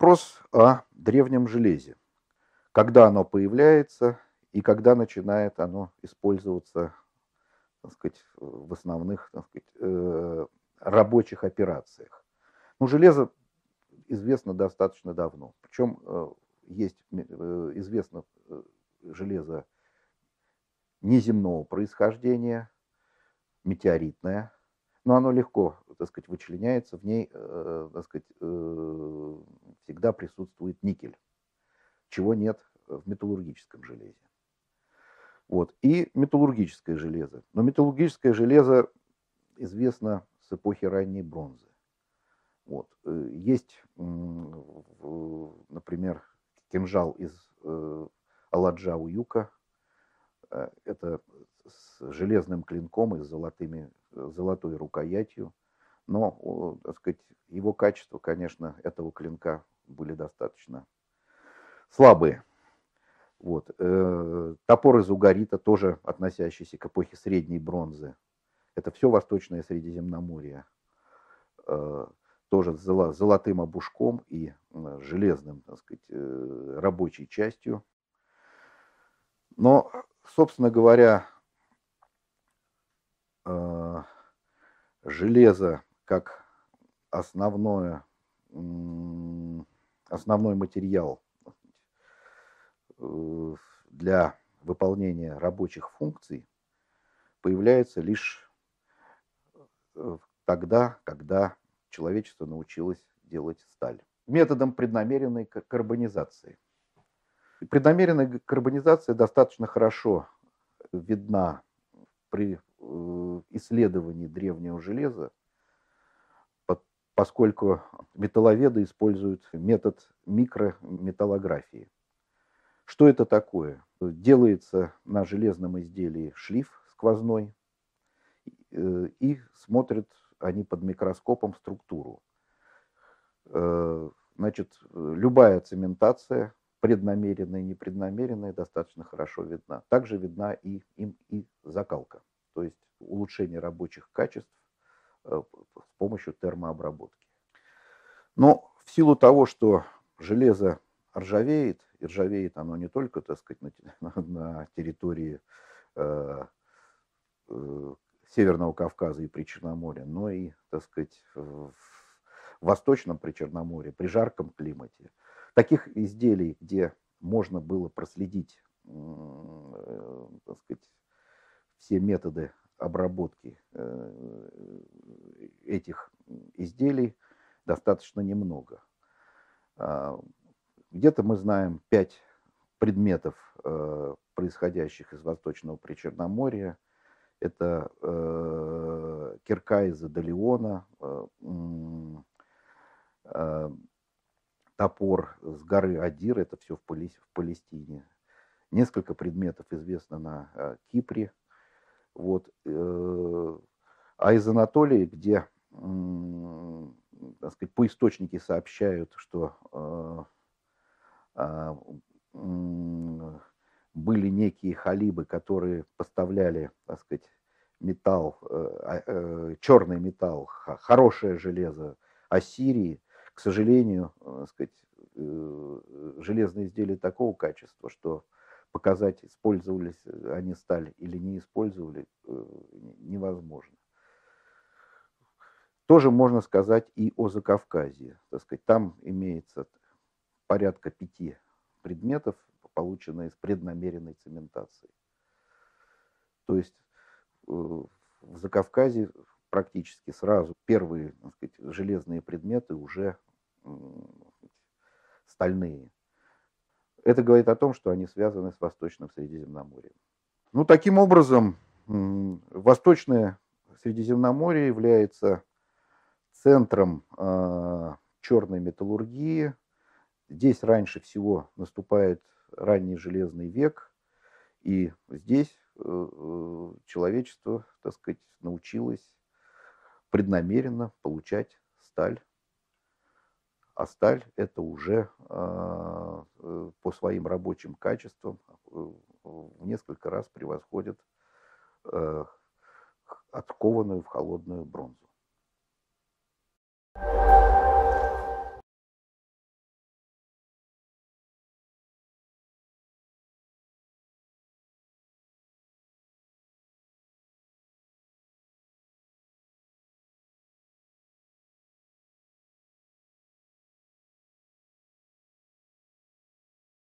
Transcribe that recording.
Вопрос о древнем железе. Когда оно появляется и когда начинает оно использоваться так сказать, в основных так сказать, э, рабочих операциях. Ну, железо известно достаточно давно. Причем э, есть э, известно железо неземного происхождения, метеоритное, но оно легко, так сказать, вычленяется, в ней, так сказать, всегда присутствует никель, чего нет в металлургическом железе. Вот. И металлургическое железо. Но металлургическое железо известно с эпохи ранней бронзы. Вот. Э, есть, например, кинжал из э, Аладжа Уюка. Э, это железным клинком и с золотыми, золотой рукоятью. Но, так сказать, его качества, конечно, этого клинка были достаточно слабые. Вот. Э, топор из угарита, тоже относящийся к эпохе средней бронзы. Это все Восточное Средиземноморье. Э, тоже с золотым обушком и железным, так сказать, э, рабочей частью. Но, собственно говоря, железо как основное, основной материал Э, для выполнения рабочих функций появляется лишь э, тогда, когда человечество научилось делать сталь. Методом преднамеренной карбонизации. Преднамеренная карбонизация достаточно хорошо видна при э, исследовании древнего железа, поскольку металловеды используют метод микрометаллографии – что это такое? Делается на железном изделии шлиф сквозной, э, и смотрят они под микроскопом структуру. Э, значит, любая цементация, преднамеренная и непреднамеренная, достаточно хорошо видна. Также видна и, им и закалка, то есть улучшение рабочих качеств э, с помощью термообработки. Но в силу того, что железо ржавеет, и ржавеет оно не только, так сказать, на, территории э, э, Северного Кавказа и Причерноморья, но и, так сказать, в Восточном Причерноморье, при жарком климате. Таких изделий, где можно было проследить, все методы обработки э, этих изделий, достаточно немного. А, где-то мы знаем пять предметов, э, происходящих из Восточного Причерноморья. Это э, кирка из Адалиона, топор с горы Адир, это все в, Палес, в Палестине. Несколько предметов известно на Кипре. Вот, э, а из Анатолии, где, так сказать, по источнике сообщают, что э, а, были некие халибы, которые поставляли, так сказать, металл, э, черный металл, хорошее железо Ассирии, к сожалению, так сказать, железные изделия такого качества, что показать, использовались они сталь или не использовали, невозможно. Тоже можно сказать и о Закавказье. Так сказать, там имеется порядка пяти предметов, полученные из преднамеренной цементации. То есть э, в Закавказье практически сразу первые сказать, железные предметы уже стальные. Это говорит о том, что они связаны с Восточным Средиземноморьем. Ну, таким образом, Восточное Средиземноморье является центром э, черной металлургии, Здесь раньше всего наступает ранний железный век, и здесь э, э, человечество, так сказать, научилось преднамеренно получать сталь. А сталь это уже а, э, по своим рабочим качествам в несколько раз превосходит откованную в холодную бронзу.